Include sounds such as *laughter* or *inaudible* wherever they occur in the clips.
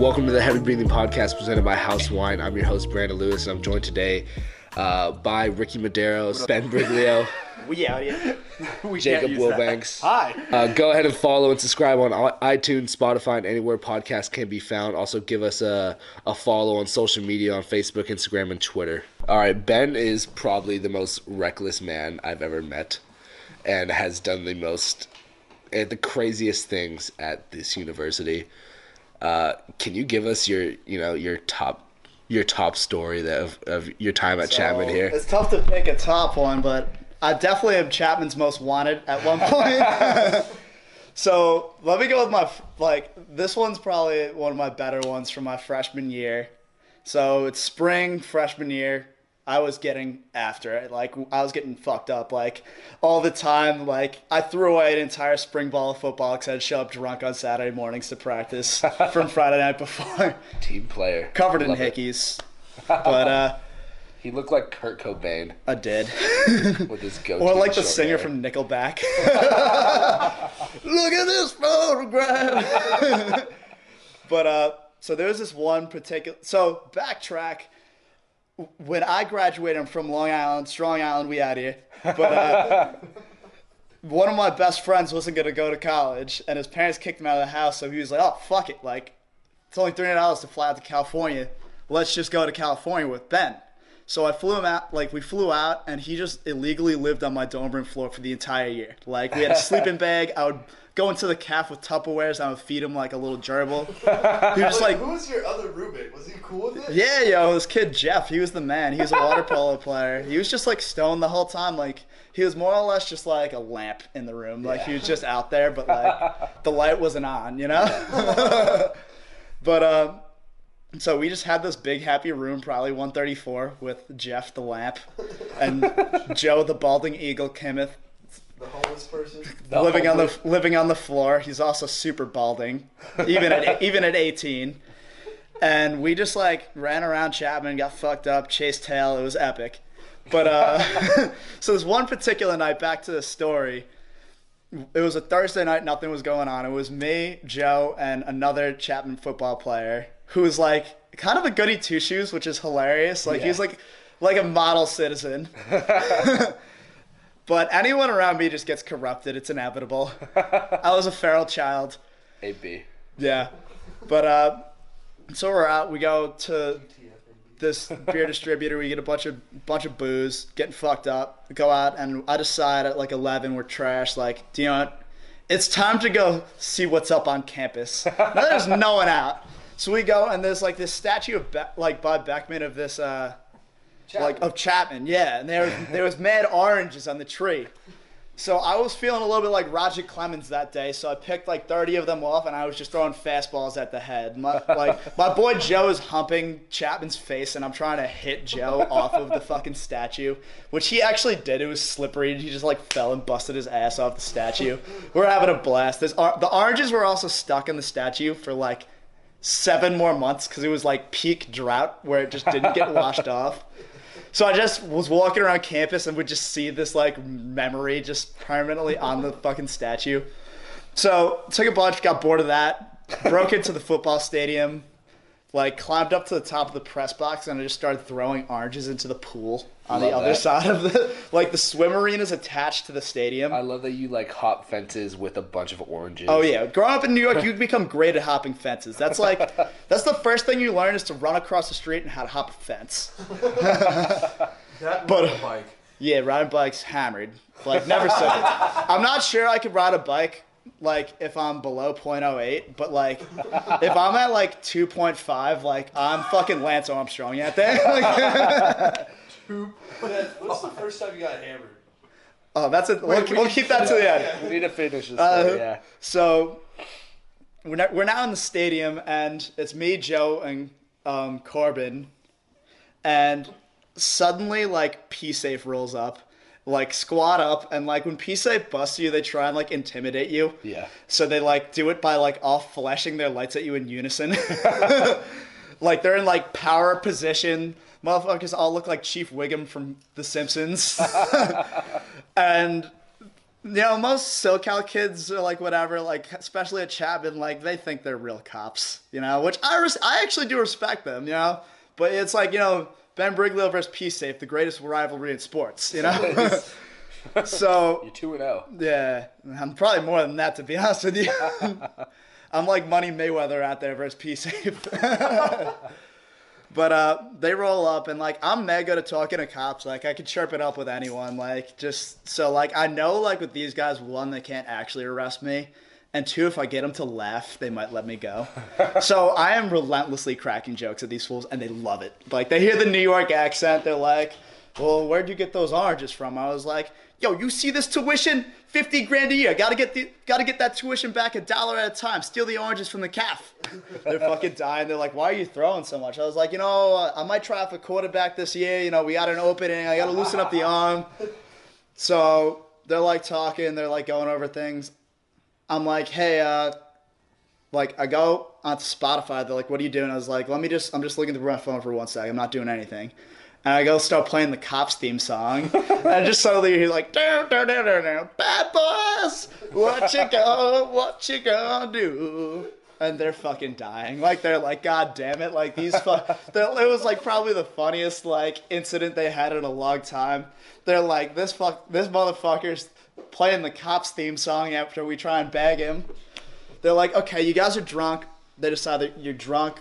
Welcome to the Heavy Breathing Podcast presented by House Wine. I'm your host, Brandon Lewis, and I'm joined today uh, by Ricky Medeiros, Ben Briglio, *laughs* We out *laughs* here. we Jacob. Wilbanks. Hi. Uh, go ahead and follow and subscribe on iTunes, Spotify, and anywhere podcasts can be found. Also, give us a, a follow on social media on Facebook, Instagram, and Twitter. All right, Ben is probably the most reckless man I've ever met and has done the most, uh, the craziest things at this university. Uh, can you give us your, you know, your top, your top story that of, of your time at Chapman here? It's tough to pick a top one, but I definitely am Chapman's most wanted at one *laughs* point. *laughs* so let me go with my like. This one's probably one of my better ones from my freshman year. So it's spring freshman year. I was getting after it. Like I was getting fucked up like all the time. Like I threw away an entire spring ball of football because I'd show up drunk on Saturday mornings to practice *laughs* from Friday night before, Team player. covered in it. hickeys. *laughs* But uh, He looked like Kurt Cobain I did. *laughs* with his goatee. Or like the singer hair. from Nickelback. Look at this photograph. but uh, so there's this one particular. So backtrack. When I graduated, I'm from Long Island, Strong Island. We out here. But uh, *laughs* one of my best friends wasn't gonna go to college, and his parents kicked him out of the house. So he was like, "Oh fuck it, like it's only three hundred dollars to fly out to California. Let's just go to California with Ben." So I flew him out, like we flew out, and he just illegally lived on my dorm room floor for the entire year. Like we had a *laughs* sleeping bag. I would go into the calf with Tupperwares. And I would feed him like a little gerbil. He was *laughs* like, who was your other roommate? Was he cool with it? yeah, yo, this kid Jeff, he was the man. He was a water polo player. He was just like stoned the whole time. Like he was more or less just like a lamp in the room. Like he was just out there, but like the light wasn't on, you know. *laughs* but um, so we just had this big happy room, probably 134, with Jeff the lamp and *laughs* Joe the balding eagle, Kenneth The homeless person. living on the living on the floor. He's also super balding, even at *laughs* even at 18. And we just like ran around Chapman, got fucked up, chased tail. It was epic. But uh, *laughs* so there's one particular night. Back to the story. It was a Thursday night. Nothing was going on. It was me, Joe, and another Chapman football player who was like kind of a goody two shoes, which is hilarious. Like he was like like a model citizen. *laughs* But anyone around me just gets corrupted. It's inevitable. I was a feral child. AB. Yeah. But uh so we're out, we go to this beer distributor, we get a bunch of bunch of booze, getting fucked up, go out and I decide at like eleven we're trash, like, do you know what? It's time to go see what's up on campus. Now there's no one out. So we go and there's like this statue of Be- like Bob Beckman of this uh like of Chapman, yeah. And there was there was mad oranges on the tree. So I was feeling a little bit like Roger Clemens that day. So I picked like 30 of them off, and I was just throwing fastballs at the head. My, like *laughs* my boy Joe is humping Chapman's face, and I'm trying to hit Joe off of the fucking statue, which he actually did. It was slippery. and He just like fell and busted his ass off the statue. We're having a blast. There's, the oranges were also stuck in the statue for like seven more months because it was like peak drought where it just didn't get washed *laughs* off. So I just was walking around campus and would just see this like memory just permanently on the *laughs* fucking statue. So took a bunch, got bored of that, broke into the football stadium, like climbed up to the top of the press box and I just started throwing oranges into the pool on the other that. side of the like the swim arena is attached to the stadium. I love that you like hop fences with a bunch of oranges. Oh yeah, growing up in New York, *laughs* you become great at hopping fences. That's like, that's the first thing you learn is to run across the street and how to hop a fence. *laughs* That But- but, bike. Yeah, riding bikes hammered. Like never said it. I'm not sure I could ride a bike like if I'm below 0.08, but like if I'm at like 2.5, like I'm fucking Lance Armstrong out there. Like, What's the first time you got hammered? oh, that's it. We'll, we'll keep that to the end. We need to finish this. Uh, story, yeah. So we're now, we're now in the stadium, and it's me, Joe, and um, Corbin, and suddenly like P Safe rolls up, like squat up, and like when P Safe busts you, they try and like intimidate you. Yeah. So they like do it by like all flashing their lights at you in unison. *laughs* *laughs* like they're in like power position. Motherfuckers all look like Chief Wiggum from The Simpsons. *laughs* and You know, most SoCal kids are like whatever, like especially at Chapman, like they think they're real cops, you know, which I res- I actually do respect them, you know, but it's like you know Ben Briglio versus P Safe, the greatest rivalry in sports, you know. *laughs* *laughs* so You're two and oh. yeah, I'm probably more than that to be honest with you. *laughs* I'm like Money Mayweather out there versus P Safe. but uh, they roll up and like I'm mega at talking to cops. Like I could chirp it up with anyone. Like just so like I know like with these guys, one they can't actually arrest me. And two, if I get them to laugh, they might let me go. *laughs* so I am relentlessly cracking jokes at these fools, and they love it. Like they hear the New York accent, they're like, "Well, where'd you get those oranges from?" I was like, "Yo, you see this tuition? Fifty grand a year. Gotta get the, gotta get that tuition back a dollar at a time. Steal the oranges from the calf." *laughs* They're fucking dying. They're like, "Why are you throwing so much?" I was like, "You know, I might try for quarterback this year. You know, we got an opening. I gotta loosen up the arm." *laughs* So they're like talking. They're like going over things. I'm like, hey, uh, like I go onto Spotify. They're like, what are you doing? I was like, let me just, I'm just looking through my phone for one sec. I'm not doing anything. And I go start playing the cops theme song. *laughs* and just suddenly he's like, down, down, down, down, down, bad boys, what you gonna, what you gonna do? And they're fucking dying. Like they're like, God damn it! Like these, fu-. *laughs* they're- it was like probably the funniest like incident they had in a long time. They're like, this fuck, this motherfucker's playing the cops theme song after we try and bag him. They're like, okay, you guys are drunk. They decide that you're drunk.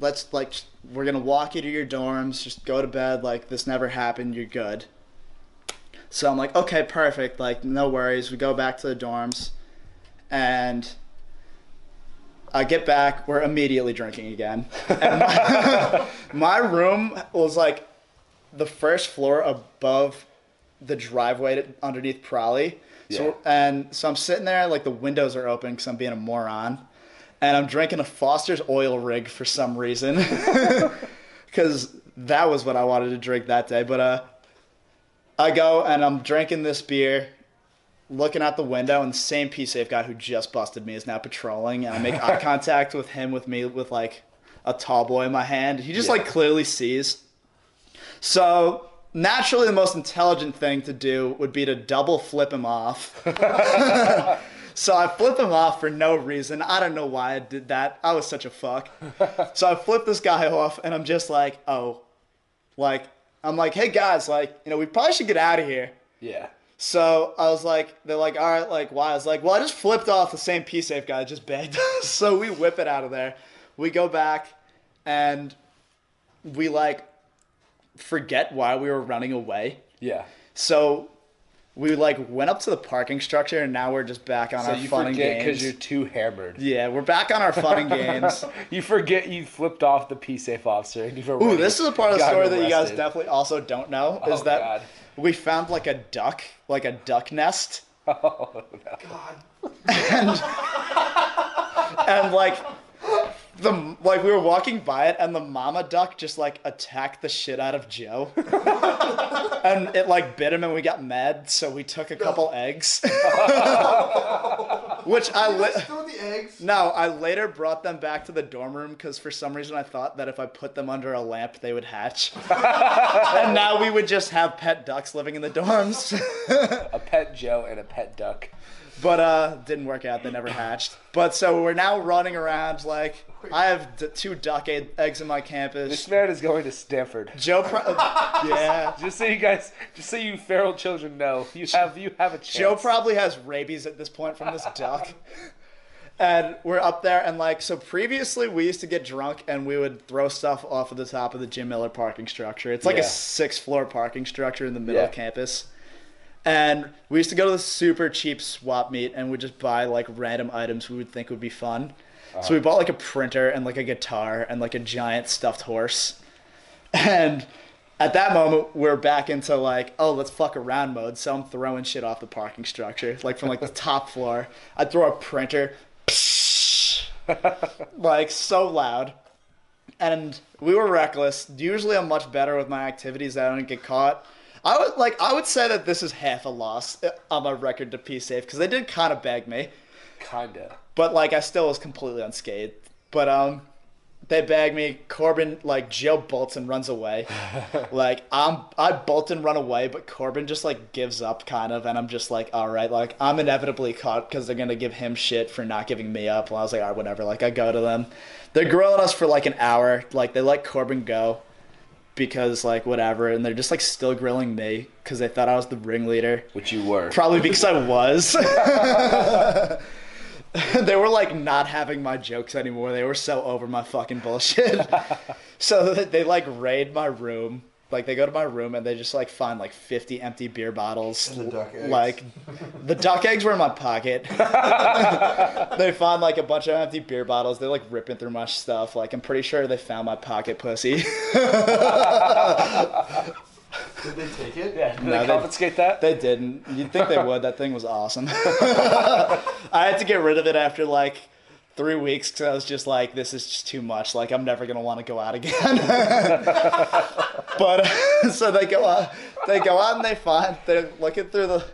Let's like, we're gonna walk you to your dorms. Just go to bed. Like this never happened. You're good. So I'm like, okay, perfect. Like no worries. We go back to the dorms, and I get back. We're immediately drinking again. And my, *laughs* my room was like the first floor above the driveway underneath Pralle. So Yeah. and so I'm sitting there like the windows are open because I'm being a moron, and I'm drinking a Foster's oil rig for some reason, *laughs* because that was what I wanted to drink that day. But uh, I go and I'm drinking this beer, looking out the window, and the same P safe guy who just busted me is now patrolling, and I make eye *laughs* contact with him with me with like a tall boy in my hand. He just Yeah. like clearly sees. So naturally, the most intelligent thing to do would be to double flip him off. *laughs* so I flip him off for no reason. I don't know why I did that. I was such a fuck. so I flip this guy off, and I'm just like, oh, like I'm like, hey guys, like you know, we probably should get out of here. Yeah. So I was like, they're like, all right, like why? I was like, well, I just flipped off the same P safe guy, that just begged. *laughs* so we whip it out of there. We go back, and we like forget why we were running away. Yeah. So we like went up to the parking structure, and now we're just back on So our you fun and forget because you're too hammered. Yeah, we're back on our fun and *laughs* games. You forget you flipped off the P safe officer. And you've Ooh, this is a part of the gotten story that you guys definitely also don't know. Oh, is Oh, that God. we found like a duck, like a duck nest. *laughs* Oh, no. God. and like the like we were walking by it and the mama duck just like attacked the shit out of Joe. *laughs* and it like bit him and we got mad, so we took a couple eggs. *laughs* Which I li- throw the eggs. no, I later brought them back to the dorm room because for some reason I thought that if I put them under a lamp they would hatch. *laughs* and now we would just have pet ducks living in the dorms. a pet Joe and a pet duck. But uh, didn't work out. They never hatched. But so we're now running around like I have d- two duck egg- eggs in my campus. This man is going to Stanford. Joe, pro- *laughs* yeah. Just so you guys, just so you feral children know, you have you have a chance. Joe probably has rabies at this point from this duck. *laughs* And we're up there, and like, so previously we used to get drunk and we would throw stuff off of the top of the Jim Miller parking structure. It's like Yeah. a six floor parking structure in the middle of campus. And we used to go to the super cheap swap meet and we'd just buy like random items we would think would be fun. So we uh-huh. bought like a printer and like a guitar and like a giant stuffed horse. And at that moment, we're back into like, oh, let's fuck around mode. So I'm throwing shit off the parking structure, like from like the *laughs* top floor. I throw a printer, *laughs* like so loud. And we were reckless. Usually, I'm much better with my activities. that I don't get caught. I would like. I would say that this is half a loss on my record to P safe because they did kind of bag me kinda. but like I still was completely unscathed. But um, they bag me. Corbin like Joe bolts and runs away. *laughs* like I'm I bolt and run away, but Corbin just like gives up kind of, and I'm just like, all right, like I'm inevitably caught because they're gonna give him shit for not giving me up. And I was like, all right, whatever. Like I go to them. They're grilling us for like an hour. Like they let Corbin go because like whatever, and they're just like still grilling me because they thought I was the ringleader. Which you were. Probably because I was. *laughs* they were like not having my jokes anymore. They were so over my fucking bullshit. *laughs* so they like raid my room. Like they go to my room and they just like find like 50 empty beer bottles. And the duck eggs. Like the duck eggs were in my pocket. *laughs* they found like a bunch of empty beer bottles. They're like ripping through my stuff. Like I'm pretty sure they found my pocket pussy. *laughs* Did they take it? Yeah. Did No, they they- that? They didn't. You'd think they would. That thing was awesome. *laughs* I had to get rid of it after like three weeks because I was just like, this is just too much. Like, I'm never gonna want to go out again. *laughs* but *laughs* so they go out. They go out and they find they're looking through the.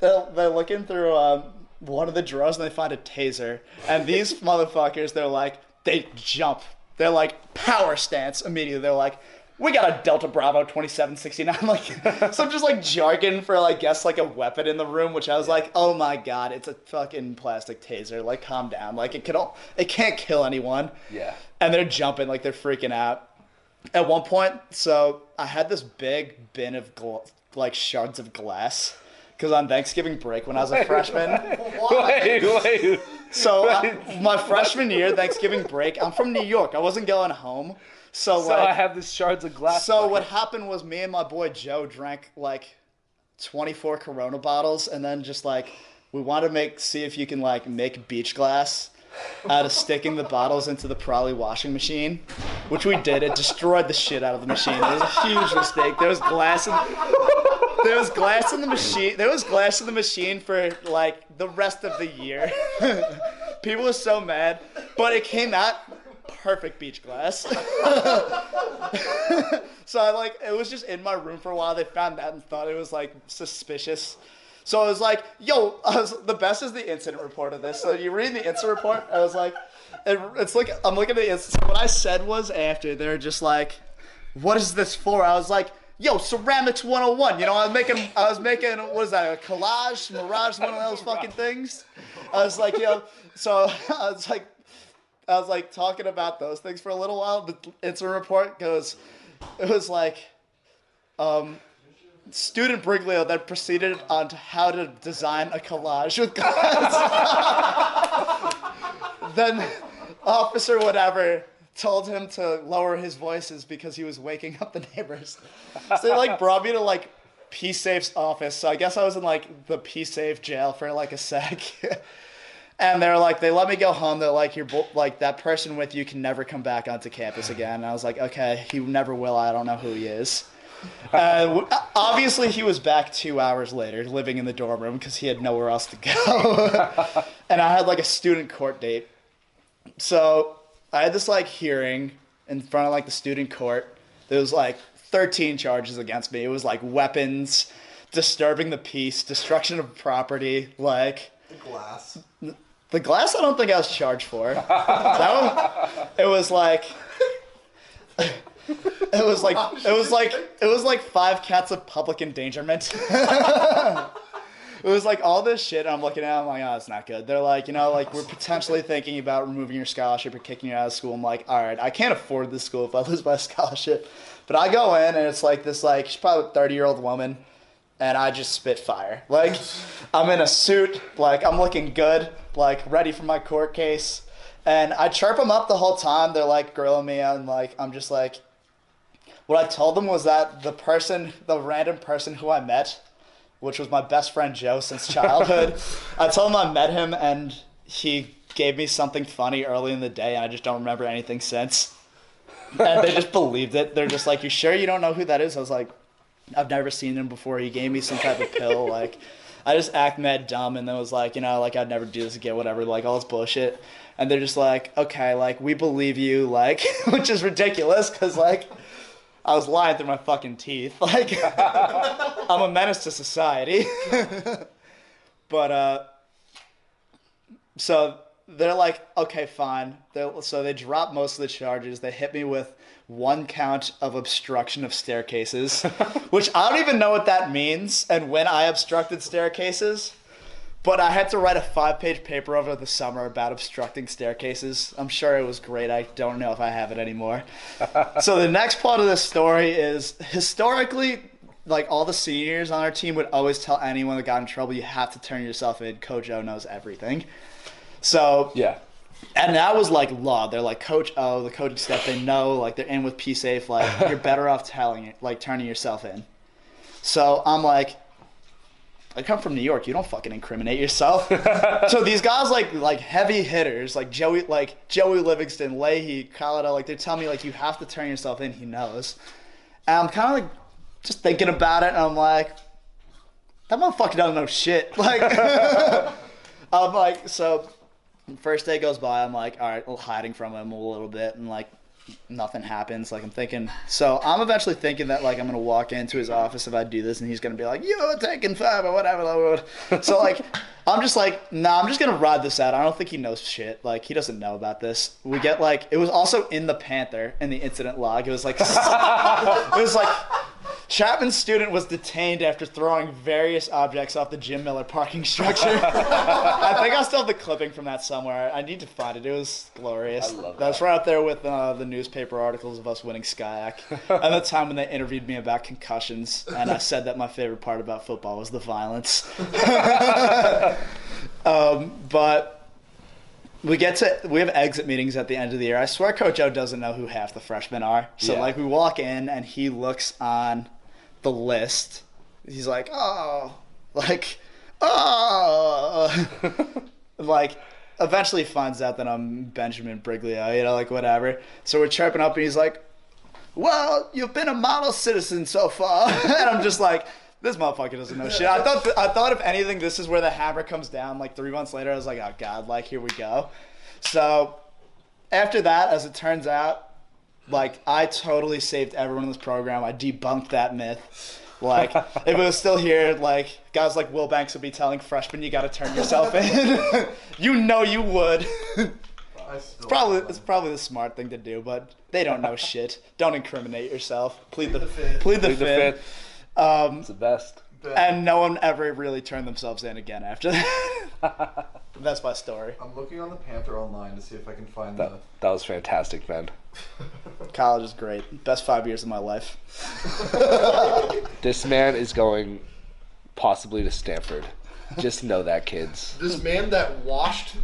They're, they're looking through um, one of the drawers and they find a taser. And these *laughs* motherfuckers, they're like, they jump. They're like power stance immediately. They're like, we got a Delta Bravo 2769. *laughs* Like some just like jargon for like guess like a weapon in the room, which I was like, oh my god, it's a fucking plastic taser. Like calm down. Like it can all it can't kill anyone. Yeah. And they're jumping, like they're freaking out. At one point, so I had this big bin of gl- like shards of glass. Because on Thanksgiving break when I was a freshman, Wait, *laughs* wait. so uh, I, my freshman year, Thanksgiving break, I'm from New York. I wasn't going home. So, So like, I have this shards of glass. so bucket. what happened was me and my boy Joe drank like 24 Corona bottles, and then just like we wanted to make see if you can like make beach glass out of sticking the bottles into the Pralle washing machine, which we did. It destroyed the shit out of the machine. It was a huge mistake. There was glass in there was glass in the machine. There was glass in the machine for like the rest of the year. *laughs* People were so mad, but it came out perfect beach glass. *laughs* so I like it was just in my room for a while. They found that and thought it was like suspicious. So I was like, "Yo, *laughs* was, the best is the incident report of this." So you read the incident report. I was like, it, "It's like I'm looking at the incident." So what I said was after they're just like, "What is this for?" I was like, "Yo, ceramics 101." You know, I was making, I was making, what is that? A collage, mirage, one of those fucking things. I was like, "Yo," so *laughs* I was like, I was like talking about those things for a little while. The incident report goes, it was like, um, student Briglio then proceeded on to how to design a collage with glass. *laughs* then officer whatever told him to lower his voices because he was waking up the neighbors. So they like brought me to like P Safe's office. So I guess I was in like the P Safe jail for like a sec. *laughs* And they're like, they let me go home. They're like, you're like that person with you can never come back onto campus again. And I was like, okay, he never will. I don't know who he is. Uh, obviously, he was back two hours later, living in the dorm room because he had nowhere else to go. *laughs* and I had like a student court date. So I had this like hearing in front of like the student court. There was like 13 charges against me. It was like weapons, disturbing the peace, destruction of property, like. Glass. The glass, I don't think I was charged for. That one, it was like, it was like, it was like, it was like five cats of public endangerment. *laughs* it was like all this shit. And I'm looking at, it, I'm like, oh, it's not good. They're like, you know, like we're potentially thinking about removing your scholarship or kicking you out of school. I'm like, all right, I can't afford this school if I lose my *laughs* scholarship. But I go in and it's like this, like she's probably a 30 year old woman and I just spit fire. Like, I'm in a suit, like, I'm looking good, like, ready for my court case. And I chirp them up the whole time. They're like grilling me, and like, I'm just like, what I told them was that the person, the random person who I met, which was my best friend Joe since childhood, *laughs* I told him I met him, and he gave me something funny early in the day, and I just don't remember anything since. And they just believed it. They're just like, You sure you don't know who that is? I was like, I've never seen him before. He gave me some type of pill. *laughs* Like, I just act mad dumb and then was like, you know, like I'd never do this again, whatever, like all this bullshit. And they're just like, okay, like we believe you, like, *laughs* which is ridiculous because like I was lying through my fucking teeth. *laughs* Like, I'm a menace to society. but, uh, so they're like, okay, fine. They're, so they drop most of the charges. They hit me with one count of obstruction of staircases, *laughs* which I don't even know what that means and when I obstructed staircases. But I had to write a five page paper over the summer about obstructing staircases. I'm sure it was great. I don't know if I have it anymore. *laughs* so the next part of this story is historically, like all the seniors on our team would always tell anyone that got in trouble, you have to turn yourself in. Kojo knows everything. So Yeah. and that was like law. They're like Coach O, the coaching staff. They know like they're in with P safe. Like *laughs* you're better off telling it, like turning yourself in. So I'm like, I come from New York. You don't fucking incriminate yourself. *laughs* so these guys like like heavy hitters like Joey like Joey Livingston, Leahy, Colorado. Like they're telling me like you have to turn yourself in. He knows. And I'm kind of like just thinking about it, and I'm like, that motherfucker doesn't know shit. *laughs* Like, I'm like, so first day goes by, I'm like, all right, well, hiding from him a little bit, and like, nothing happens. Like, I'm thinking, so I'm eventually thinking that like I'm gonna walk into his office if I do this, and he's gonna be like, you're taking five or whatever. So like, *laughs* I'm just like, nah, I'm just gonna ride this out. I don't think he knows shit. Like, he doesn't know about this. We get like, it was also in the Panther in the incident log. It was like, *laughs* it was like. Chapman's student was detained after throwing various objects off the Jim Miller parking structure. *laughs* I think I still have the clipping from that somewhere. I need to find it. It was glorious. I love That's right up there with uh, the newspaper articles of us winning SCIAC. and the time when they interviewed me about concussions, and I said that my favorite part about football was the violence. *laughs* um, but we get to we have exit meetings at the end of the year. I swear Coach O doesn't know who half the freshmen are. So Yeah. like we walk in and he looks on the list. He's like, oh, *laughs* like, oh, *laughs* like. Eventually finds out that I'm Benjamin Briglio, you know, like whatever. So we're chirping up, and he's like, "Well, you've been a model citizen so far," *laughs* and I'm just like, "This motherfucker doesn't know shit." I thought, I thought if anything, this is where the hammer comes down. Like three months later, I was like, "Oh God, like here we go." So after that, as it turns out, like I totally saved everyone in this program. I debunked that myth. Like if it was still here, like guys like Wilbanks would be telling freshmen, "You got to turn yourself in." *laughs* you know you would. I still probably it's probably the smart thing to do, but they don't know *laughs* shit. Don't incriminate yourself. Plead the, the fifth. plead the Plead the fifth. fifth. Um, It's the best. and no one ever really turned themselves in again after that. *laughs* That's my story. I'm looking on the Panther online to see if I can find That, that was fantastic, Ben. College *laughs* is great. Best five years of my life. *laughs* This man is going possibly to Stanford. Just know that, kids. This man that washed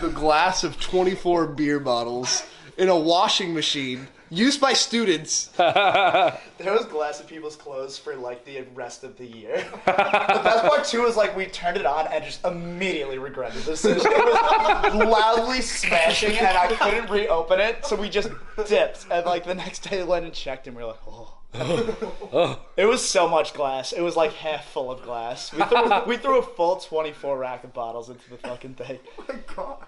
the glass of 24 beer bottles in a washing machine used by students. *laughs* There was glass in people's clothes for like the rest of the year. the best part too was like we turned it on and just immediately regretted the *laughs* decision. It was loudly smashing and I couldn't reopen it, so we just dipped. And like the next day, went and checked and we were like, oh. *laughs* oh. It was so much glass. It was like half full of glass. We threw, we threw a full 24 rack of bottles into the fucking thing. Oh my God.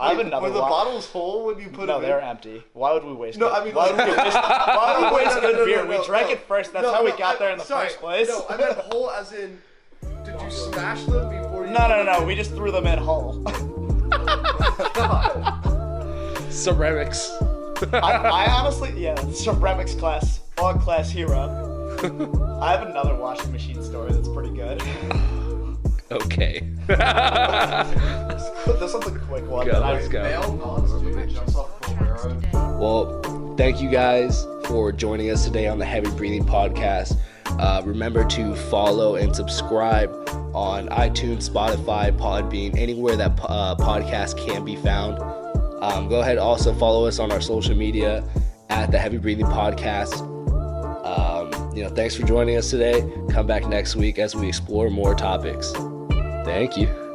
I have another Were the one. bottles full when you put No, them they're in? empty. Why would we waste? No, good- I mean, why would we waste? *laughs* Why would we waste No, no, good no, beer? no, we drank no. it first. That's No, how we no, got I- there in the sorry, first place. No, I meant whole as in. Did you smash them before you? No, no, no, no. We just threw them in whole. *laughs* Ceramics. I, I *laughs* honestly, yeah, ceramics class, all class hero. I have another washing machine story that's pretty good. Okay. this one's a quick one. Go, let's go. Male non-student jumps off full railroad. Well, thank you guys for joining us today on the Heavy Breathing Podcast. Uh, remember to follow and subscribe on iTunes, Spotify, Podbean, anywhere that uh, podcast can be found. Um, go ahead, also follow us on our social media at the Heavy Breathing Podcast. Um, you know, thanks for joining us today. Come back next week as we explore more topics. Thank you.